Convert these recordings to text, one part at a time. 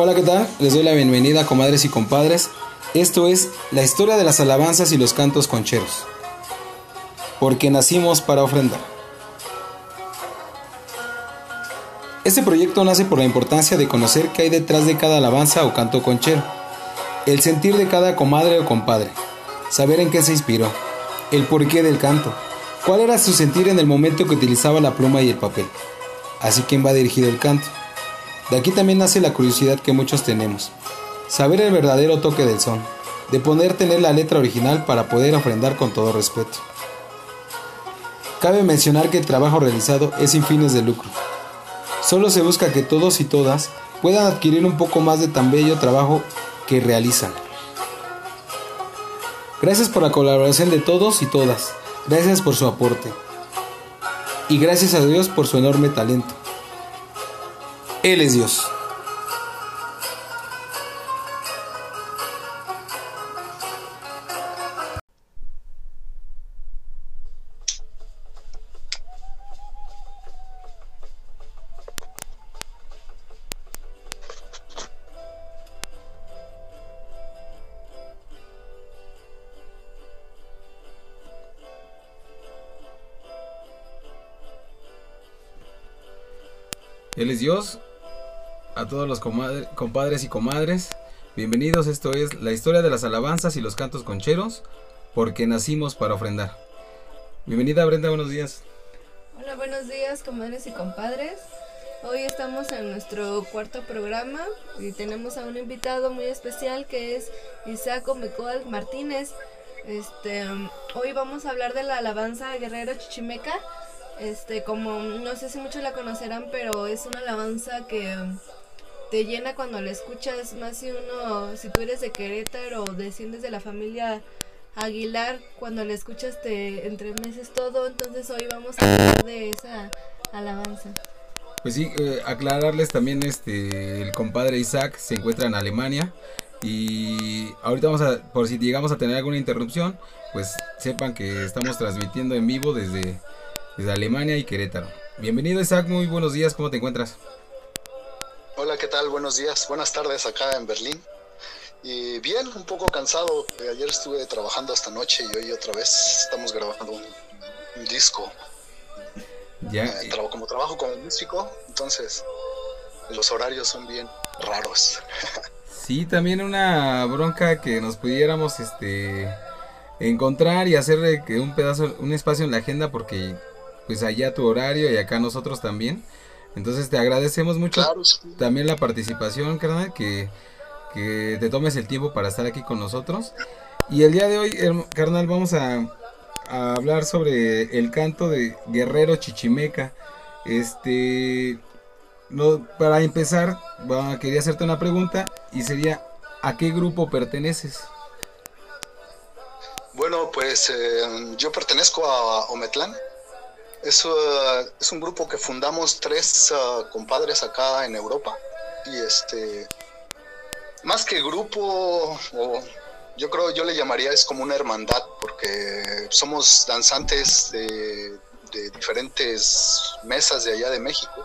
Hola, ¿qué tal? Les doy la bienvenida, comadres y compadres. Esto es la historia de las alabanzas y los cantos concheros. Porque nacimos para ofrendar. Este proyecto nace por la importancia de conocer qué hay detrás de cada alabanza o canto conchero, el sentir de cada comadre o compadre, saber en qué se inspiró, el porqué del canto, cuál era su sentir en el momento que utilizaba la pluma y el papel, así quién va dirigido el canto. De aquí también nace la curiosidad que muchos tenemos. Saber el verdadero toque del son, de poder tener la letra original para poder ofrendar con todo respeto. Cabe mencionar que el trabajo realizado es sin fines de lucro. Solo se busca que todos y todas puedan adquirir un poco más de tan bello trabajo que realizan. Gracias por la colaboración de todos y todas. Gracias por su aporte. Y gracias a Dios por su enorme talento. Él es Dios. Él es Dios. A todos los compadres y comadres, bienvenidos. Esto es la historia de las alabanzas y los cantos concheros, porque nacimos para ofrendar. Bienvenida Brenda, buenos días. Hola, buenos días, comadres y compadres. Hoy estamos en nuestro cuarto programa y tenemos a un invitado muy especial que es Isaac Omecoal Martínez. Este, hoy vamos a hablar de la alabanza Guerrero Chichimeca este, como no sé si muchos la conocerán, pero es una alabanza que te llena cuando la escuchas, más si uno, si tú eres de Querétaro o desciendes de la familia Aguilar, cuando la escuchas te entremeces todo, entonces hoy vamos a hablar de esa alabanza. Pues sí, eh, aclararles también, este, el compadre Isaac se encuentra en Alemania y ahorita vamos a, por si llegamos a tener alguna interrupción, pues sepan que estamos transmitiendo en vivo desde desde Alemania y Querétaro. Bienvenido Isaac, muy buenos días, ¿cómo te encuentras? ¿Qué tal? Buenos días, buenas tardes acá en Berlín. Y bien, un poco cansado. Ayer estuve trabajando hasta noche y hoy otra vez estamos grabando un, disco. Ya. Eh, como trabajo como músico, entonces los horarios son bien raros. sí, también una bronca que nos pudiéramos este encontrar y hacer un pedazo, un espacio en la agenda porque pues allá tu horario y acá nosotros también. Entonces te agradecemos mucho también la participación, carnal, que, que te tomes el tiempo para estar aquí con nosotros. Y el día de hoy, carnal, vamos a, hablar sobre el canto de Guerrero Chichimeca. Este, no, para empezar, quería hacerte una pregunta y sería, ¿a qué grupo perteneces? Bueno, pues eh, yo pertenezco a Ometlán, es, uh, es un grupo que fundamos tres uh, compadres acá en Europa. Y este, más que grupo, yo creo, yo le llamaría es como una hermandad, porque somos danzantes de, diferentes mesas de allá de México.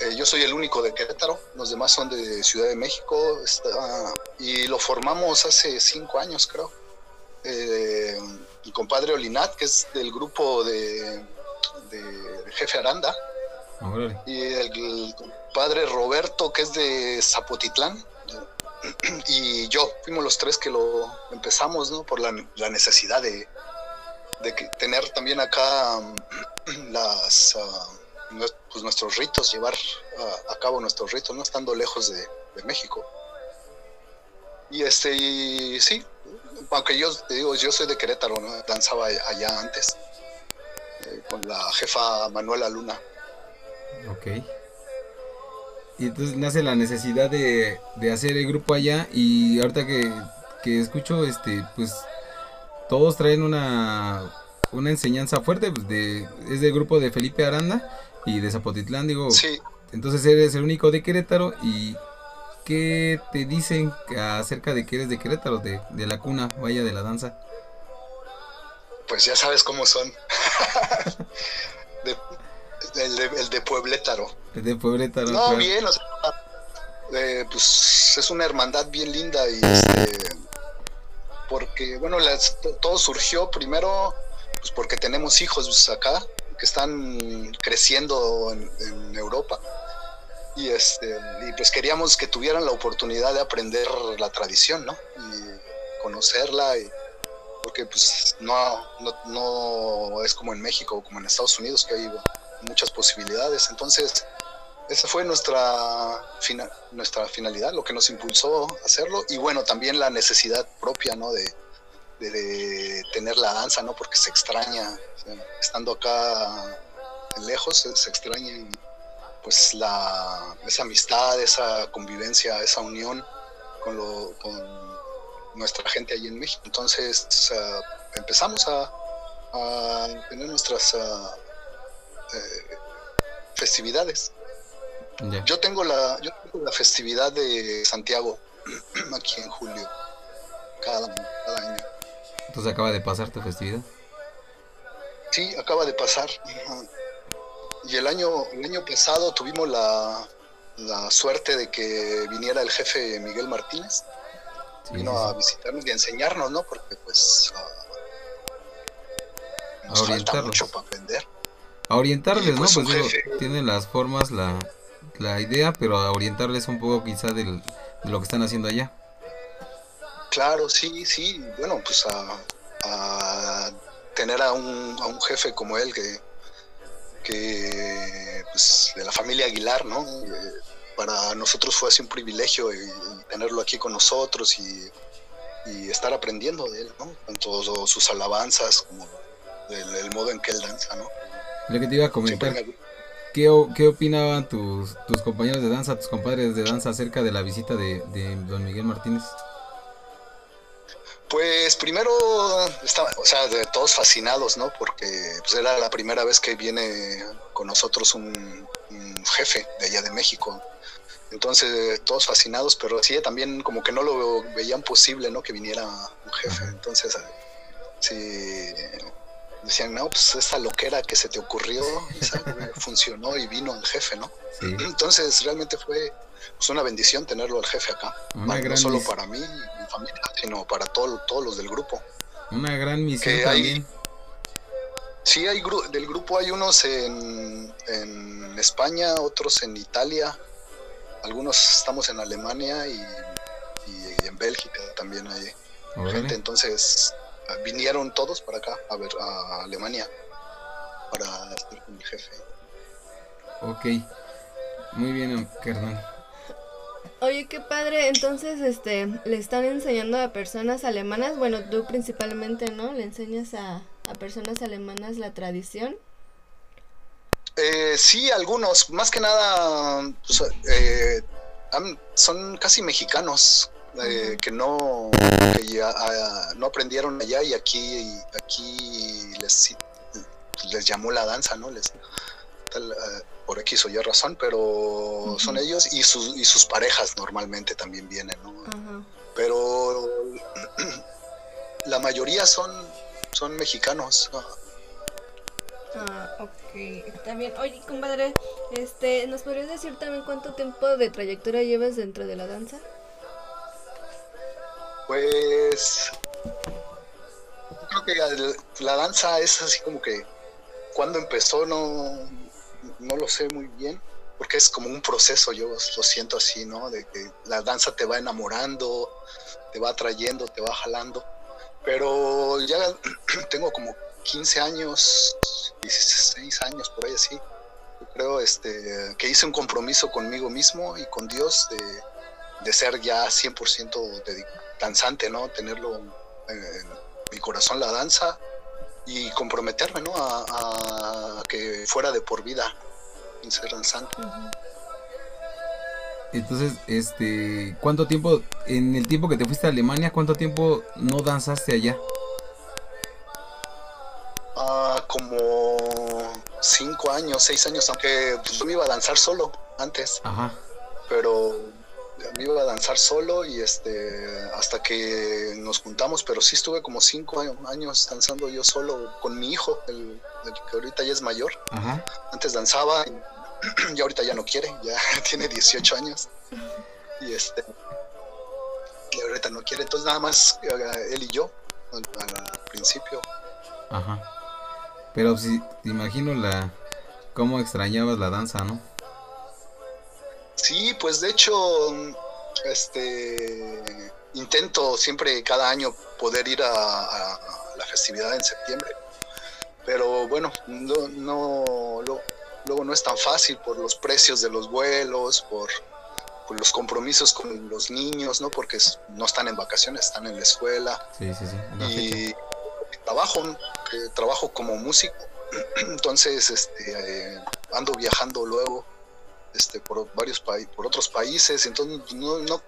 Eh, yo soy el único de Querétaro, los demás son de Ciudad de México, y lo formamos hace cinco años, creo. Eh, mi compadre Olinat, que es del grupo de de Jefe Aranda. Y el, padre Roberto, que es de Zapotitlán. Y yo, fuimos los tres que lo empezamos, ¿no? Por la, necesidad de, de tener también acá las, ah, pues nuestros ritos, llevar a, cabo nuestros ritos, no estando lejos de, México. Y este, y sí, aunque yo te digo, yo soy de Querétaro, ¿no? danzaba allá antes con la jefa Manuela Luna. Ok. Y entonces nace la necesidad de, hacer el grupo allá y ahorita que, que, escucho, este, pues todos traen una, una enseñanza fuerte, pues de, es del grupo de Felipe Aranda y de Zapotitlán, digo. Sí. Entonces eres el único de Querétaro y ¿qué te dicen acerca de que eres de Querétaro, de, de la cuna, vaya, de la danza? Pues ya sabes cómo son. el, de, Pueblétaro. El de Pueblétaro. No, bien, o sea, eh, pues es una hermandad bien linda y este, porque, bueno, las, todo surgió primero pues porque tenemos hijos acá que están creciendo en, Europa y este y pues queríamos que tuvieran la oportunidad de aprender la tradición, ¿no? Y conocerla y porque pues no, no, es como en México o como en Estados Unidos que hay muchas posibilidades. Entonces, esa fue nuestra, nuestra finalidad, lo que nos impulsó a hacerlo y bueno, también la necesidad propia, ¿no? De, de, tener la danza, ¿no? Porque se extraña, estando acá lejos, se, extraña pues la, esa amistad, esa convivencia, esa unión con, lo, con nuestra gente allí en México. Entonces empezamos a, tener nuestras eh, festividades. Yo, tengo la, yo tengo la festividad de Santiago aquí en julio, cada, año. Entonces acaba de pasar tu festividad. Sí, acaba de pasar. Y el año, el año pasado tuvimos la, la suerte de que viniera el jefe Miguel Martínez vino a visitarnos y a enseñarnos, ¿no? Porque pues uh, nos falta mucho para aprender. A orientarles, ¿no? Pues, pues digo, tienen las formas, la, la idea, pero a orientarles un poco quizá del, de lo que están haciendo allá. Claro, sí, sí. Bueno, pues a, a tener a un, a un jefe como él que, que pues de la familia Aguilar, ¿no? Eh, para nosotros fue así un privilegio y, tenerlo aquí con nosotros y, estar aprendiendo de él, ¿no? Tanto sus alabanzas como el, modo en que él danza, ¿no? Lo que te iba a comentar, ¿qué, ¿qué, opinaban tus, tus compañeros de danza, tus compadres de danza acerca de la visita de, don Miguel Martínez? Pues primero, estaba, o sea, de todos fascinados, ¿no? Porque pues, era la primera vez que viene con nosotros un, un jefe de allá de México. Entonces, todos fascinados, pero sí, también como que no lo veían posible, ¿no? Que viniera un jefe. Entonces, sí, decían, no, pues esa loquera que se te ocurrió, funcionó y vino el jefe, ¿no? Entonces, realmente fue pues, una bendición tenerlo al jefe acá. no solo para mí y mi familia, sino para todo, todos los del grupo. Una gran misión también. sí, hay del grupo hay unos en, en España, otros en Italia, algunos estamos en Alemania y, en Bélgica también hay gente, entonces vinieron todos para acá, a ver, a Alemania, para estar con el jefe. Ok, muy bien, carnal. Oye, qué padre, entonces, este, le están enseñando a personas alemanas, bueno, tú principalmente, ¿no? Le enseñas a, a personas alemanas la tradición. Eh, sí, algunos, más que nada pues, eh, son casi mexicanos eh, que no ah, no aprendieron allá y aquí aquí les les llamó la danza, ¿no? Les por aquí soy yo razón, pero son ellos y sus y sus parejas normalmente también vienen, ¿no? Pero la mayoría son son mexicanos. Ah, ok, está bien. Oye, compadre, este, ¿nos podrías decir también cuánto tiempo de trayectoria llevas dentro de la danza? Pues creo que la danza es así como que cuando empezó no, no lo sé muy bien, porque es como un proceso, yo lo siento así, ¿no? De que la danza te va enamorando, te va atrayendo, te va jalando, pero ya tengo como 15 años, 16 años, por ahí así. Yo creo este, que hice un compromiso conmigo mismo y con Dios de, ser ya 100% danzante, ¿no? Tenerlo en, mi corazón la danza y comprometerme, ¿no? A, que fuera de por vida en ser danzante. Entonces, este, ¿cuánto tiempo, en el tiempo que te fuiste a Alemania, cuánto tiempo no danzaste allá? como cinco años, seis años, aunque pues, yo me iba a danzar solo antes. Pero me iba a danzar solo y este hasta que nos juntamos, pero sí estuve como cinco años danzando yo solo con mi hijo, el, que ahorita ya es mayor. Antes danzaba y, ahorita ya no quiere, ya tiene 18 años. Y este, y ahorita no quiere, entonces nada más eh, él y yo al, al principio. Ajá. Pero si te imagino la cómo extrañabas la danza, ¿no? Sí, pues de hecho, este intento siempre cada año poder ir a, a la festividad en septiembre. Pero bueno, no, no lo- luego no es tan fácil por los precios de los vuelos, por, por los compromisos con los niños, ¿no? Porque no están en vacaciones, están en la escuela. Sí, sí, sí. y trabajo, que trabajo como músico, entonces este, eh, ando viajando luego este, por varios países, por otros países, entonces no, no,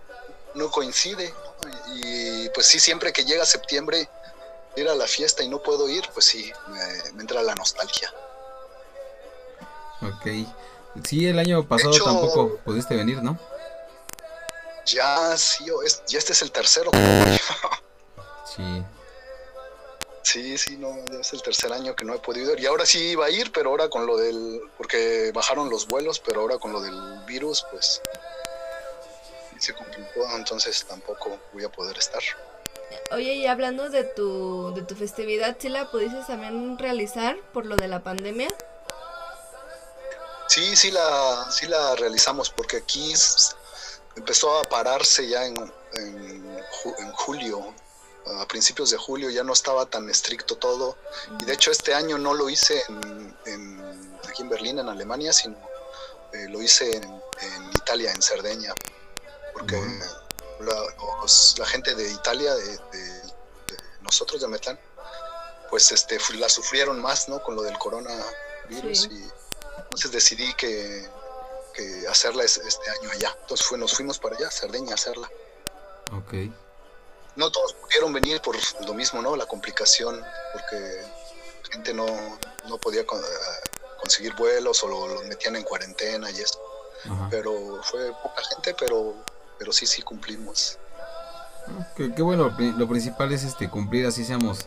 no coincide. Y pues sí, siempre que llega septiembre, ir a la fiesta y no puedo ir, pues sí, me, me entra la nostalgia. Ok. Sí, el año pasado hecho- tampoco pudiste venir, ¿no? Ya, sí, o es- ya este es el tercero. Sí. Sí, sí, no, ya es el tercer año que no he podido ir. Y ahora sí iba a ir, pero ahora con lo del. Porque bajaron los vuelos, pero ahora con lo del virus, pues. Se complicó, entonces tampoco voy a poder estar. Oye, y hablando de tu, de tu festividad, ¿sí la pudiste también realizar por lo de la pandemia? Sí, sí la, sí la realizamos, porque aquí empezó a pararse ya en, en, en julio. A principios de julio ya no estaba tan estricto todo. Y de hecho este año no lo hice en, en- aquí en Berlín, en Alemania, sino eh, lo hice en, en Italia, en Cerdeña. Porque Ujú. la, los- la gente de Italia, de, de- de nosotros de Metlán, pues este, la sufrieron más ¿no? con lo del coronavirus. Sí. Y entonces decidí que, que hacerla es- este año allá. Entonces fue, nos fuimos para allá, Cerdeña, a hacerla. Ok. No todos pudieron venir por lo mismo, ¿no? La complicación, porque gente no, no podía eh, conseguir vuelos o lo- los metían en cuarentena y eso. Ajá. Pero fue poca gente, pero, pero sí, sí cumplimos. Ah, Qué, qué bueno, lo principal es este cumplir, así seamos,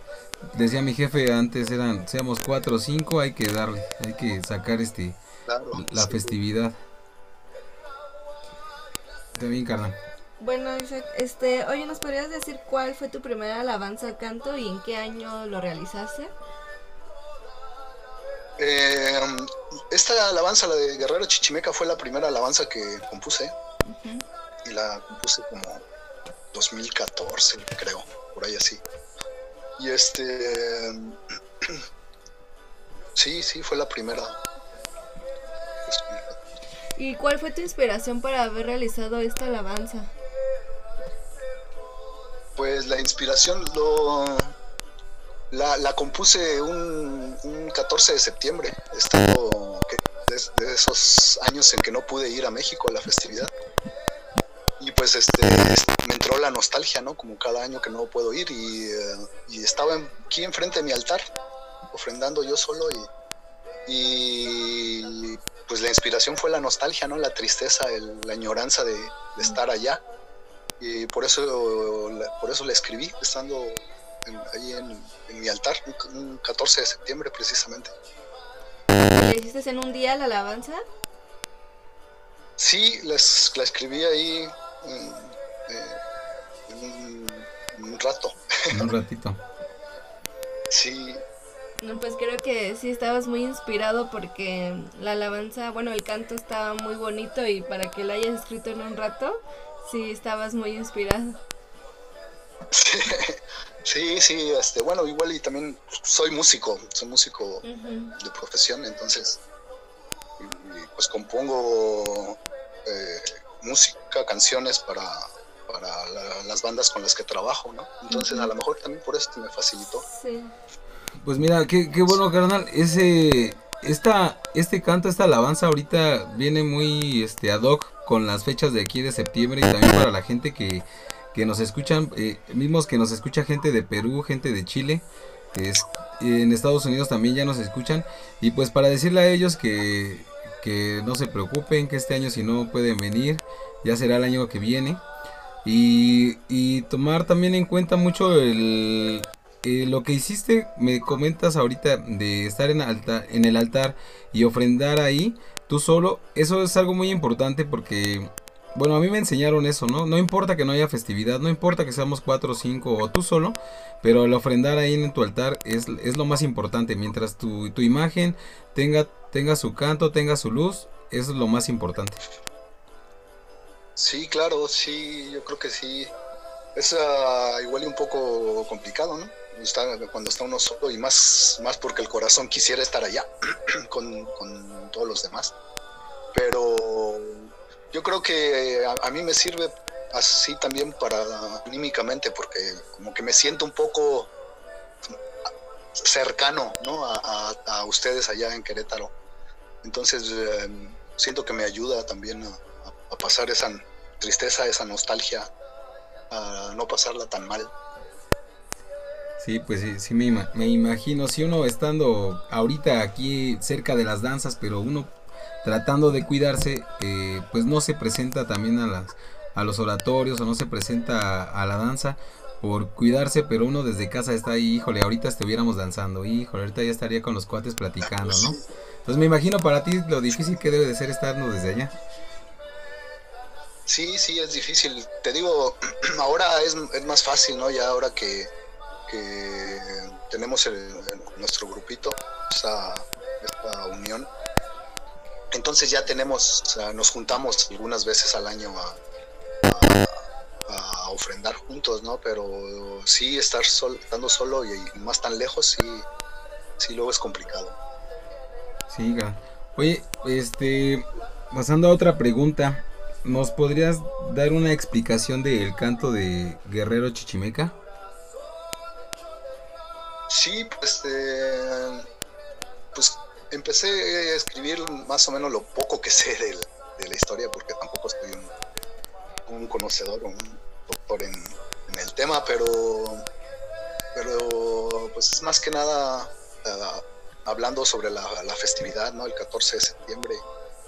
decía mi jefe antes eran, seamos cuatro o cinco, hay que darle, hay que sacar este Claro. la sí. festividad. Está bien, carnal. Bueno, Isaac, este, oye, ¿nos podrías decir cuál fue tu primera alabanza al canto y en qué año lo realizaste? Eh, esta alabanza, la de Guerrero Chichimeca, fue la primera alabanza que compuse y la compuse como 2014, creo, por ahí así. Y este. Sí, sí, fue la primera. ¿Y cuál fue tu inspiración para haber realizado esta alabanza? Pues la inspiración lo. La, la compuse un, un 14 de septiembre, estando de, esos años en que no pude ir a México a la festividad. Y pues este, es- me entró la nostalgia, ¿no? Como cada año que no puedo ir y, eh, estaba aquí enfrente de mi altar, ofrendando yo solo y, y pues la inspiración fue la nostalgia, ¿no? La tristeza, el- la añoranza de estar allá. Y por eso, la- por eso la escribí, estando en- ahí en, en mi altar, un, un 14 de septiembre precisamente. ¿La hiciste en un día la alabanza? Sí, las- la escribí ahí mm, eh, en un, en un rato. En un ratito. Sí, No, pues creo que sí estabas muy inspirado porque la alabanza, bueno, el canto estaba muy bonito y para que la hayas escrito en un rato, sí estabas muy inspirado. sí, sí, este, bueno, igual y también soy músico, soy músico de profesión, entonces y- y, pues compongo eh, música, canciones para, para la- las bandas con las que trabajo, ¿no? Entonces a lo mejor también por eso me facilitó. Sí. Pues mira, qué, qué bueno, carnal. Ese, esta, este canto, esta alabanza ahorita viene muy este, ad hoc con las fechas de aquí de septiembre y también para la gente que, que nos escuchan, eh, mismos que nos escucha gente de Perú, gente de Chile, es, en Estados Unidos también ya nos escuchan. Y pues para decirle a ellos que, que no se preocupen, que este año si no pueden venir, ya será el año que viene. Y, y tomar también en cuenta mucho el, eh, lo que hiciste, me comentas ahorita de estar en, alta, en el altar y ofrendar ahí tú solo, eso es algo muy importante porque bueno, a mí me enseñaron eso, ¿no? No importa que no haya festividad, no importa que seamos cuatro o cinco o tú solo, pero el ofrendar ahí en tu altar es, es lo más importante. Mientras tu, tu imagen tenga, tenga su canto, tenga su luz, eso es lo más importante. Sí, claro, sí, yo creo que sí. Es uh, igual y un poco complicado, ¿no? Cuando está uno solo y más, más porque el corazón quisiera estar allá con, con todos los demás. Pero yo creo que a, mí me sirve así también para anímicamente porque como que me siento un poco cercano ¿no? a, ustedes allá en Querétaro. Entonces em, siento que me ayuda también a, pasar esa tristeza, esa nostalgia, a no pasarla tan mal. Sí, pues sí, sí me, imagino, si uno estando ahorita aquí cerca de las danzas, pero uno tratando de cuidarse, eh, pues no se presenta también a, las, a los oratorios o no se presenta a, la danza por cuidarse, pero uno desde casa está ahí, híjole, ahorita estuviéramos danzando, híjole, ahorita ya estaría con los cuates platicando, ¿no? Entonces me imagino para ti lo difícil que debe de ser estarnos desde allá. Sí, sí, es difícil. Te digo, ahora es, es más fácil, ¿no? Ya ahora que, que tenemos el, nuestro grupito, esta unión, entonces ya tenemos, nos juntamos algunas veces al año a, ofrendar juntos, ¿no? Pero sí estar sol, estando solo y, más tan lejos, sí, sí luego es complicado. Sí, oye, este, pasando a otra pregunta, ¿nos podrías dar una explicación del canto de Guerrero Chichimeca? Sí, pues, eh, pues empecé a escribir más o menos lo poco que sé de, la historia, porque tampoco soy un, conocedor o un doctor en, el tema, pero, pero pues es más que nada ah, hablando sobre la, festividad, ¿no? El 14 de septiembre,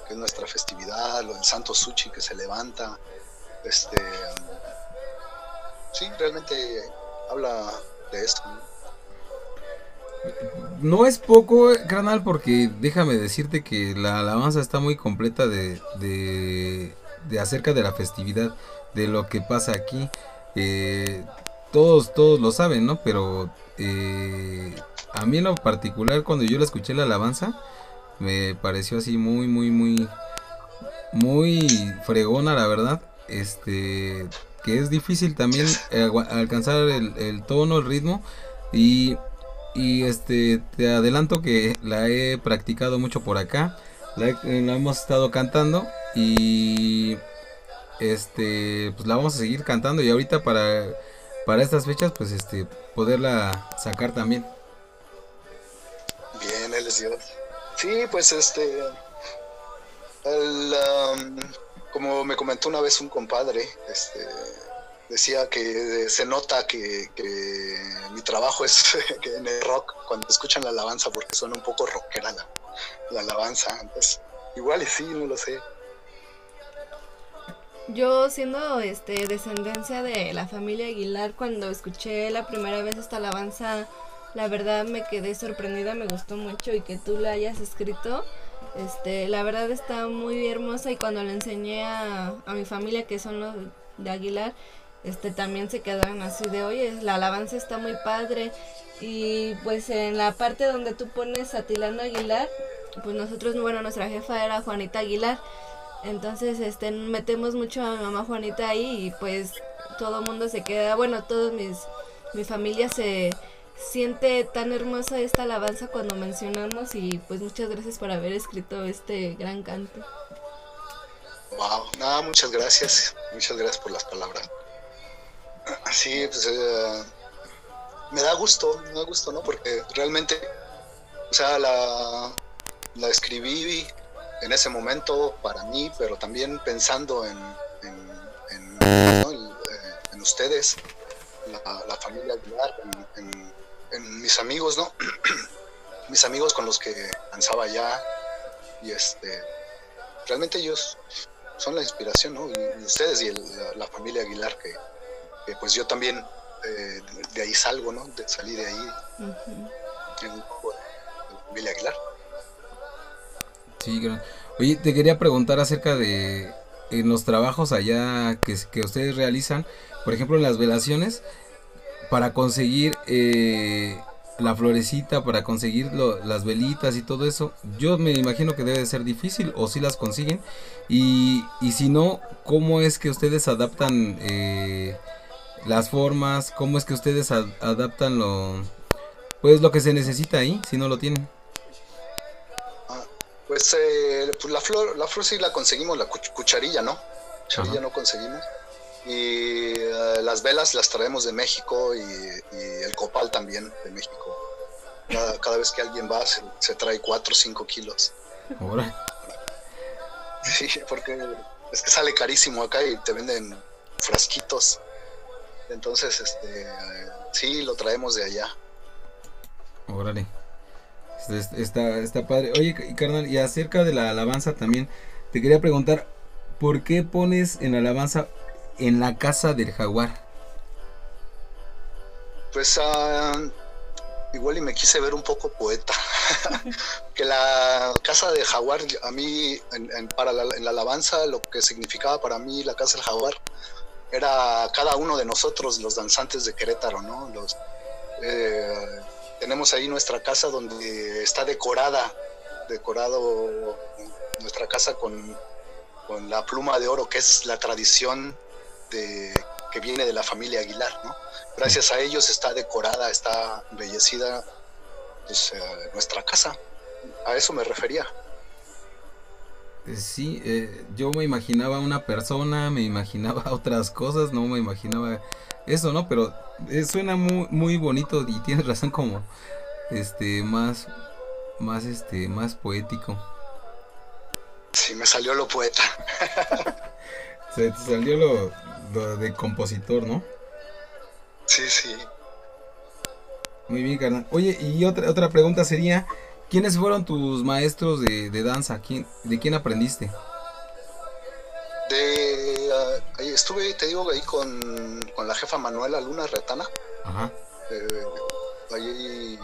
que es nuestra festividad, lo del Santo Suchi que se levanta, este, sí, realmente habla de esto, no es poco, canal, porque déjame decirte que la alabanza está muy completa de, de, acerca de la festividad, de lo que pasa aquí. Eh, todos, todos lo saben, ¿no? Pero eh, a mí en lo particular, cuando yo la escuché la alabanza, me pareció así muy, muy, muy, muy fregona, la verdad. Este, que es difícil también alcanzar el, el tono, el ritmo. Y y este te adelanto que la he practicado mucho por acá. La, hemos estado cantando y este pues la vamos a seguir cantando y ahorita para para estas fechas pues este poderla sacar también. Bien, él Dios. Sí, pues este um, como me comentó una vez un compadre, este decía que se nota que, mi trabajo es en el rock cuando escuchan la alabanza porque suena un poco rockera la, alabanza. Entonces, igual y sí, no lo sé. Yo siendo este descendencia de la familia Aguilar, cuando escuché la primera vez esta alabanza, la verdad me quedé sorprendida, me gustó mucho y que tú la hayas escrito. Este, la verdad está muy hermosa y cuando la enseñé a, a mi familia que son los de Aguilar, este también se quedaron así de, oye, la alabanza está muy padre. Y pues en la parte donde tú pones a Tilano Aguilar, pues nosotros, bueno, nuestra jefa era Juanita Aguilar. Entonces, este, metemos mucho a mi mamá Juanita ahí y pues todo el mundo se queda, bueno, todos mis, mi familia se siente tan hermosa esta alabanza cuando mencionamos y pues muchas gracias por haber escrito este gran canto. Wow, nada, muchas gracias, muchas gracias por las palabras. Sí, pues eh, me da gusto, me da gusto, ¿no? Porque realmente, o sea, la, la escribí en ese momento para mí, pero también pensando en, en, eh, ustedes, la, familia Aguilar, en, mis amigos, ¿no? mis amigos con los que danzaba allá y este, realmente ellos son la inspiración, ¿no? Y ustedes y la familia Aguilar que pues yo también eh, de ahí salgo, ¿no? De, salí de ahí de, Aguilar. Sí, Oye, te quería preguntar acerca de, en los trabajos allá que, que ustedes realizan, por ejemplo en las velaciones, para conseguir eh, la florecita, para conseguir las velitas y todo eso, yo me imagino que debe de ser difícil o si las consiguen. Y, y si no, ¿cómo es que ustedes adaptan eh, las formas? ¿Cómo es que ustedes adaptan lo, pues, lo que se necesita ahí si no lo tienen? Ah, pues, eh, pues, la flor, la flor sí la conseguimos, la cucharilla, ¿no? Cucharilla no conseguimos y eh, las velas las traemos de México y, el copal también de México. Cada, vez que alguien va se, trae 4 o 5 kilos. Ahora. Sí, porque es que sale carísimo acá y te venden frasquitos. Entonces, este, sí, lo traemos de allá. Órale. Está, está padre. Oye, carnal, y acerca de la alabanza también, te quería preguntar, ¿por qué pones en alabanza en la casa del jaguar? Pues ah, igual y me quise ver un poco poeta. que la casa del jaguar, a mí, en, para la, en la alabanza, lo que significaba para mí la casa del jaguar era cada uno de nosotros, los danzantes de Querétaro, ¿no? Los, eh, tenemos ahí nuestra casa donde está decorada, decorado nuestra casa con, con la pluma de oro, que es la tradición que viene de la familia Aguilar, ¿no? Gracias a ellos está decorada, está embellecida pues, eh, nuestra casa. A eso me refería. Eh, sí, eh, yo me imaginaba una persona, me imaginaba otras cosas, no me imaginaba eso, ¿no? Pero suena muy, muy bonito y tienes razón como, este, más, más, este, más poético. Sí, me salió lo poeta. Se te salió lo, de compositor, ¿no? Sí, sí. Muy bien, carnal. Oye, y otra, otra pregunta sería, ¿quiénes fueron tus maestros de, danza? ¿Quién, ¿De quién aprendiste? De, uh, estuve, te digo, ahí con, la jefa Manuela Luna Retana. Ajá. Eh, ahí,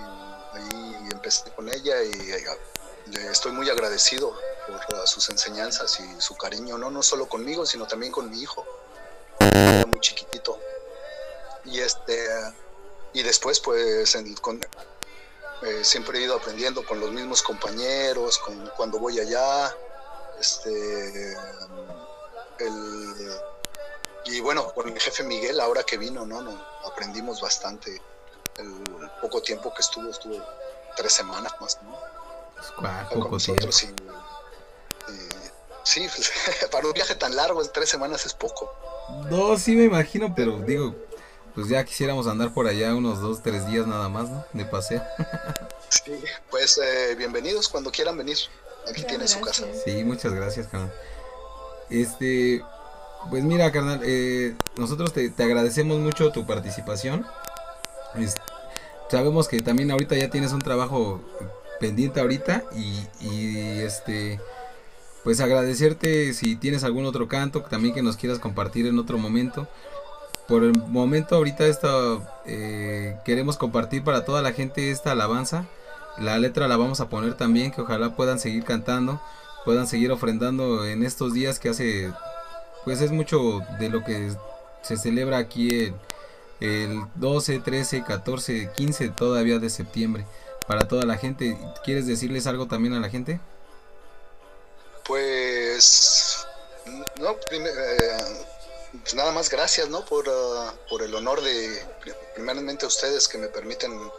ahí empecé con ella y le estoy muy agradecido por sus enseñanzas y su cariño, no, no solo conmigo, sino también con mi hijo era muy chiquitito. Y este y después pues con, eh, siempre he ido aprendiendo con los mismos compañeros, con, cuando voy allá, este el, y bueno, con mi jefe Miguel, ahora que vino, ¿no? no aprendimos bastante. El poco tiempo que estuvo, estuvo tres semanas más, ¿no? con nosotros y, sí, para un viaje tan largo, tres semanas es poco. No, sí me imagino, pero digo, pues ya quisiéramos andar por allá unos dos, tres días nada más, ¿no? De paseo. sí, pues eh, bienvenidos cuando quieran venir. Aquí tiene su casa. Sí, muchas gracias, carnal. Este, pues mira, carnal, eh, nosotros te, agradecemos mucho tu participación. sabemos que también ahorita ya tienes un trabajo pendiente ahorita y, y este pues agradecerte si tienes algún otro canto también que nos quieras compartir en otro momento. Por el momento ahorita esta, eh, queremos compartir para toda la gente esta alabanza. La letra la vamos a poner también, que ojalá puedan seguir cantando, puedan seguir ofrendando en estos días que hace, pues es mucho de lo que se celebra aquí el, el 12, 13, 14, 15 todavía de septiembre para toda la gente. ¿Quieres decirles algo también a la gente? Pues, no, eh, pues nada más gracias, ¿no? Por, ah, por el honor de, primeramente ustedes que me permiten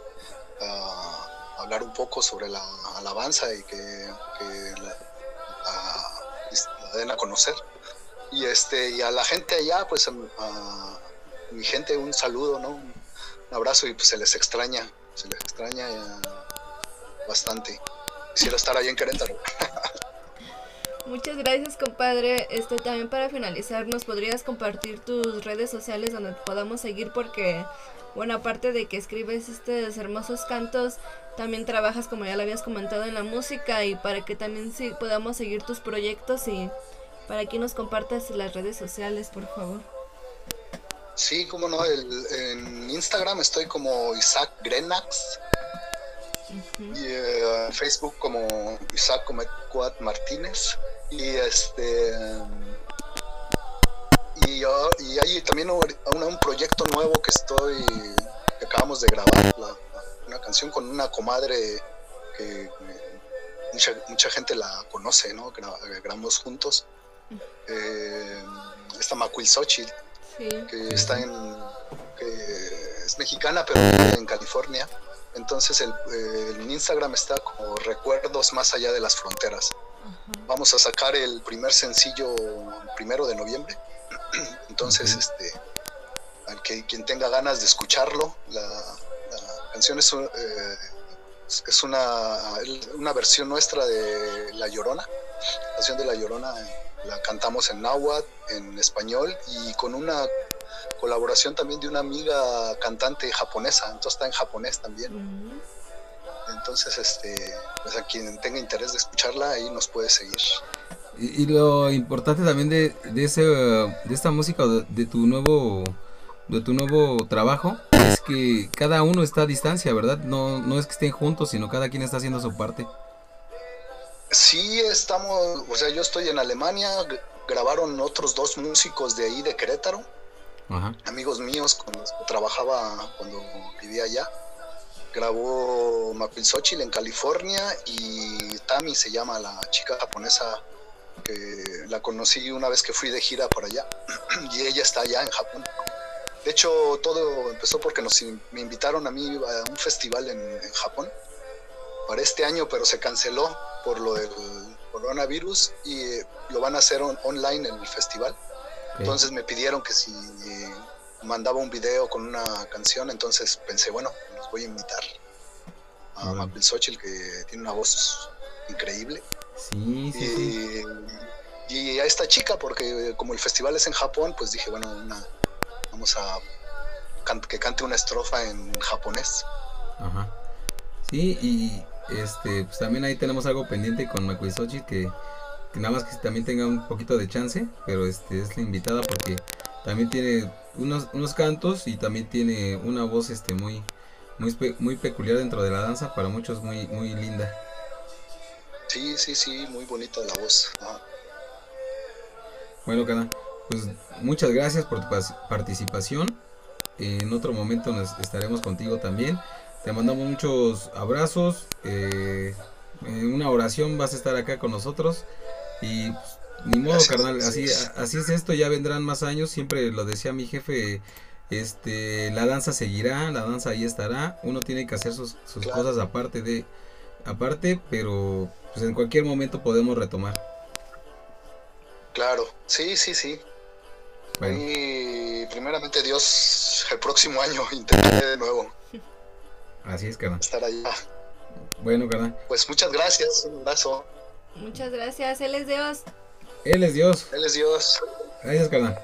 ah, hablar un poco sobre la alabanza y que, la, den a conocer. Y, este, y a la gente allá, pues a, mi gente un saludo, ¿no? Un abrazo y pues se les extraña, se les extraña eh, bastante. Quisiera estar ahí en Querétaro. Muchas gracias, compadre. Este también para finalizar, ¿nos podrías compartir tus redes sociales donde podamos seguir? Porque, bueno, aparte de que escribes estos hermosos cantos, también trabajas, como ya lo habías comentado, en la música y para que también sí, podamos seguir tus proyectos y para que nos compartas las redes sociales, por favor. Sí, como no, en Instagram estoy como Isaac Grenax y eh, en Facebook como Isaac Comecuat Martínez y este Y, yo- y hay también un, un proyecto nuevo que estoy, que acabamos de grabar, la- una canción con una comadre que mucha, mucha gente la conoce, ¿no? Gra- grabamos juntos. Eh, esta Macuil Xochitl, Sí. que está en, que es mexicana, pero en California. Entonces el, Instagram está como recuerdos más allá de las fronteras. Vamos a sacar el primer sencillo primero de noviembre. Entonces, este, al que quien tenga ganas de escucharlo, la, la canción es, eh, es- una, una versión nuestra de La Llorona. La canción de La Llorona eh, la cantamos en náhuatl, en español y con una colaboración también de una amiga cantante japonesa. Entonces está en japonés también. Entonces, este, pues a quien tenga interés de escucharla, ahí nos puede seguir. Y, y lo importante también de, de, ese, de esta música, de, de tu nuevo de tu nuevo trabajo, es que cada uno está a distancia, ¿verdad? No, no es que estén juntos, sino cada quien está haciendo su parte. Sí, estamos, o sea, yo estoy en Alemania, grabaron otros dos músicos de ahí, de Querétaro, Ajá. amigos míos con los que trabajaba cuando vivía allá. Grabó Mapil Xochitl en California y Tami se llama la chica japonesa que la conocí una vez que fui de gira por allá y ella está allá en Japón. De hecho, todo empezó porque nos, me invitaron a mí a un festival en, en Japón para este año, pero se canceló por lo del coronavirus y lo van a hacer on- online en el festival. Entonces me pidieron que si mandaba un video con una canción, entonces pensé, bueno, los voy a invitar a Órale. Mapil Xochitl, que tiene una voz increíble, sí, sí, sí. y, a esta chica, porque como el festival es en Japón, pues dije, bueno, una- vamos a can- que cante una estrofa en japonés. Ajá. Sí, y este, pues también ahí tenemos algo pendiente con Macuizochi que, que nada más que también tenga un poquito de chance, pero este es la invitada porque también tiene unos, unos cantos y también tiene una voz este muy muy muy peculiar dentro de la danza, para muchos muy muy linda. Sí, sí, sí, muy bonita la voz. Ajá. Bueno, Cana, pues muchas gracias por tu participación. En otro momento nos estaremos contigo también. Te mandamos muchos abrazos. eh, en una oración vas a estar acá con nosotros. Y pues, ni modo, Gracias, carnal. Así, así es esto. Ya vendrán más años. Siempre lo decía mi jefe. Este, la danza seguirá, la danza ahí estará. Uno tiene que hacer sus, sus Claro. cosas aparte de, aparte, pero pues en cualquier momento podemos retomar. Claro, sí, sí, sí. Bueno, Y primeramente Dios, el próximo año intentaré de nuevo así es, carnal. estar allá. Bueno, carnal. Pues muchas gracias, un abrazo. Muchas gracias. Él es Dios. Él es Dios. Él es Dios. Gracias, carnal.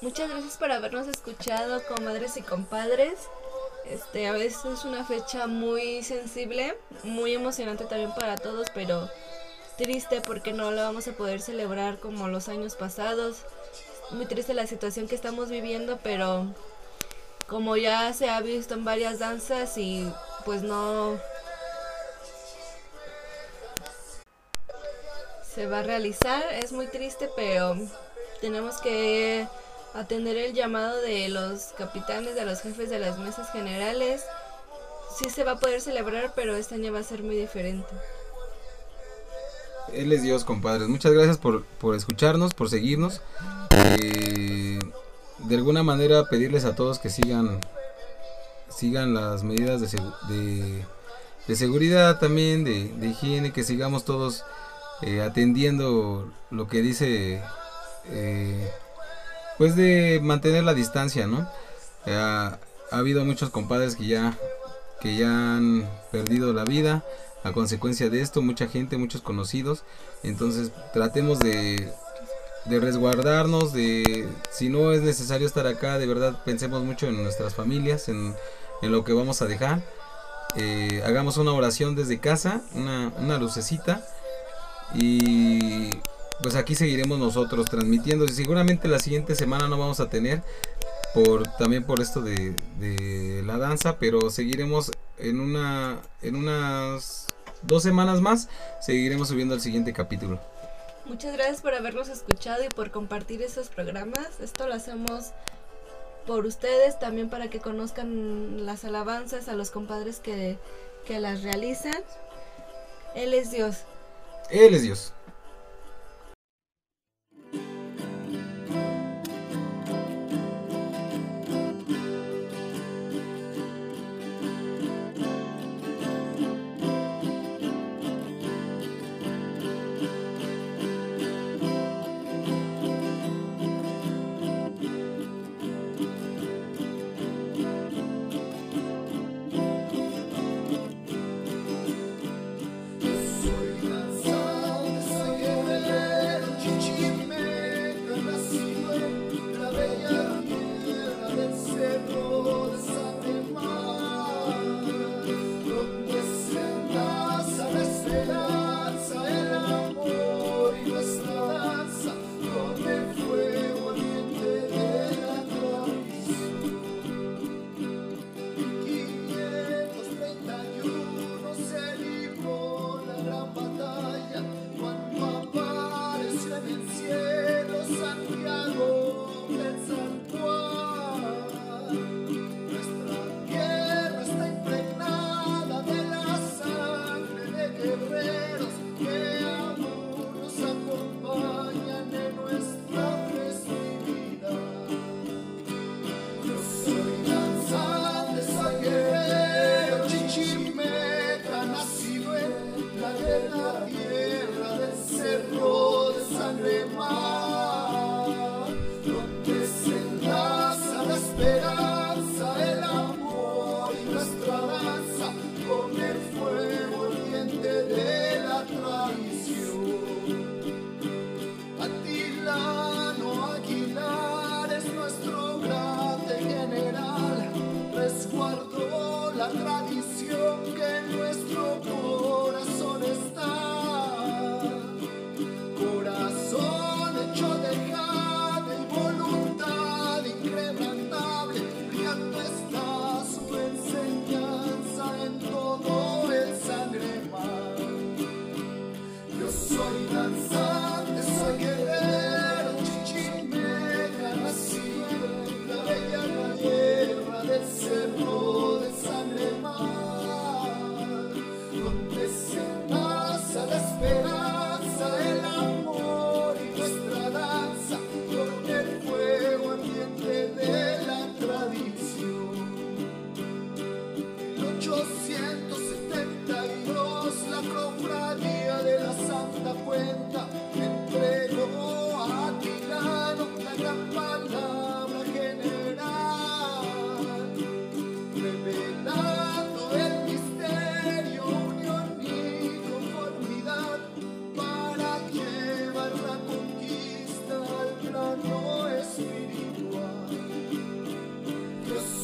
Muchas gracias por habernos escuchado, comadres y compadres. Este, a veces es una fecha muy sensible, muy emocionante también para todos, pero triste porque no la vamos a poder celebrar como los años pasados. Muy triste la situación que estamos viviendo, pero como ya se ha visto en varias danzas y pues no se va a realizar, es muy triste, pero tenemos que atender el llamado de los capitanes, de los jefes de las mesas generales. Sí se va a poder celebrar, pero este año va a ser muy diferente. Él es Dios, compadres. Muchas gracias por, por escucharnos, por seguirnos. Eh, de alguna manera pedirles a todos que sigan sigan las medidas de, de, seguridad también, de, de higiene, que sigamos todos eh, atendiendo lo que dice, eh, pues de mantener la distancia, ¿no? Ha, ha habido muchos compadres que ya, que ya han perdido la vida a consecuencia de esto, mucha gente, muchos conocidos, entonces tratemos de, de resguardarnos, de si no es necesario estar acá, de verdad pensemos mucho en nuestras familias, en, en lo que vamos a dejar. Eh, hagamos una oración desde casa, una, una lucecita y pues aquí seguiremos nosotros transmitiendo. Y seguramente la siguiente semana no vamos a tener por también por esto de, de la danza, pero seguiremos en una en unas dos semanas más seguiremos subiendo el siguiente capítulo. Muchas gracias por habernos escuchado y por compartir estos programas. Esto lo hacemos por ustedes, también para que conozcan las alabanzas a los compadres que, que las realizan. Él es Dios. Él es Dios.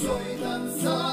Y colibrí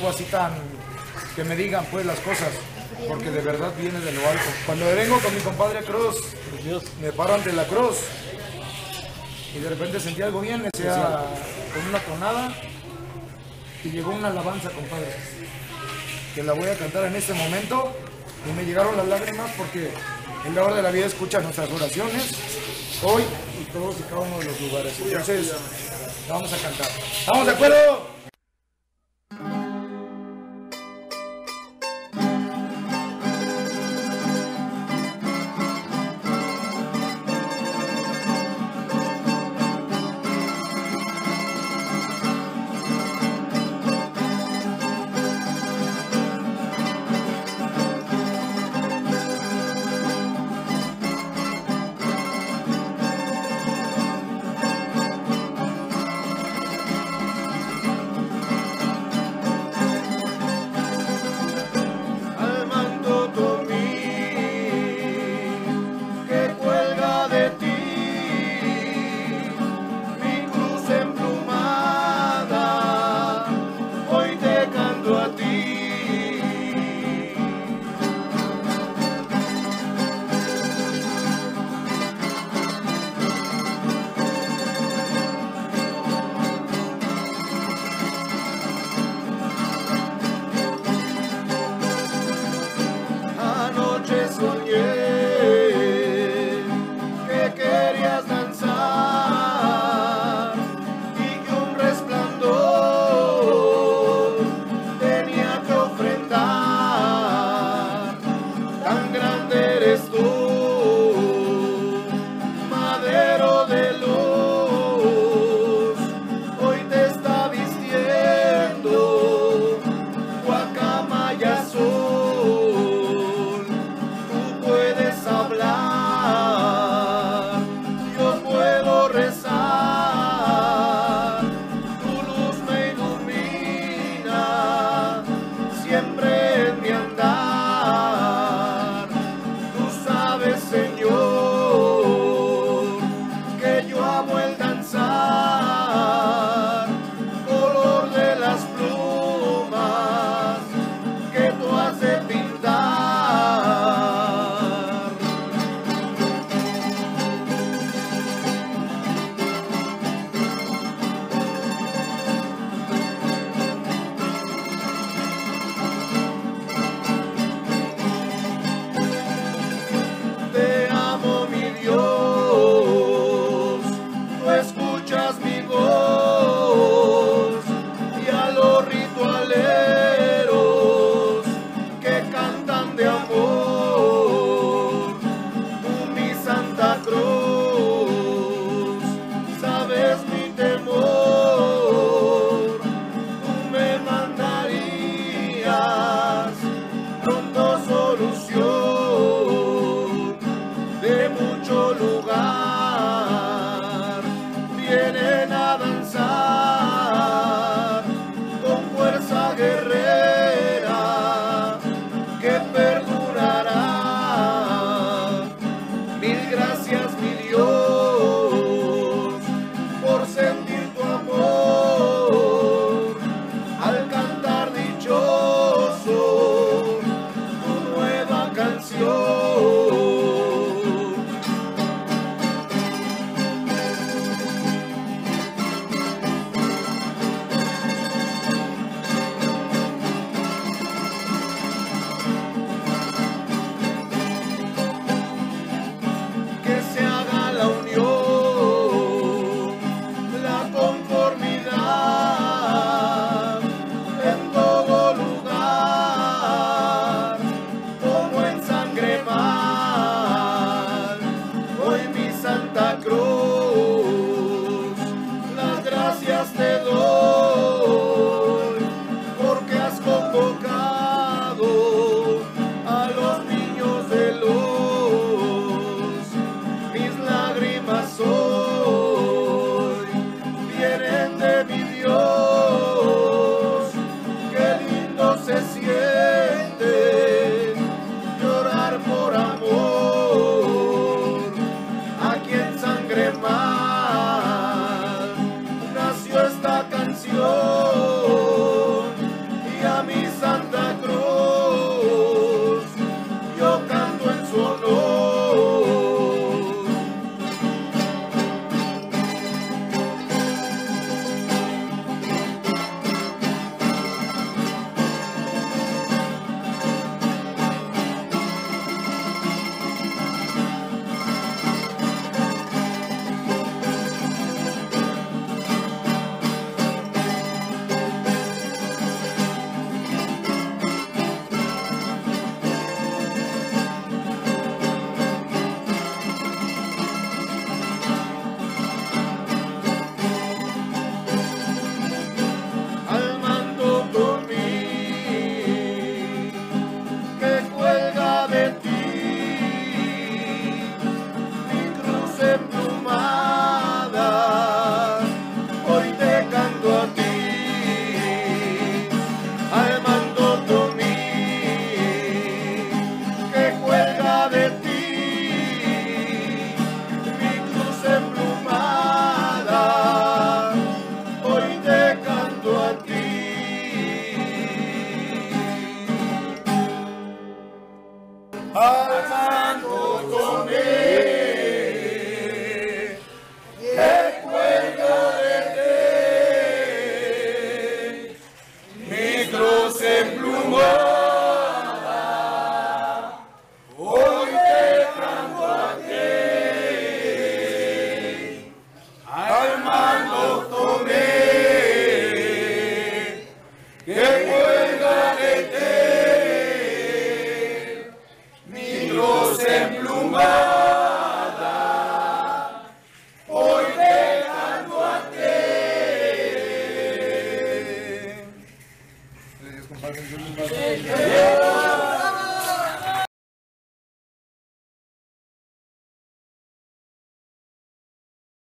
algo así tan que me digan pues las cosas porque de verdad viene de lo alto. Cuando vengo con mi compadre Cruz me paro ante la cruz y de repente sentí algo bien decía con una tonada y llegó una alabanza compadre que la voy a cantar en este momento y me llegaron las lágrimas porque en la hora de la vida escucha nuestras oraciones hoy y todos y cada uno de los lugares. Entonces vamos a cantar. ¿estamos de acuerdo?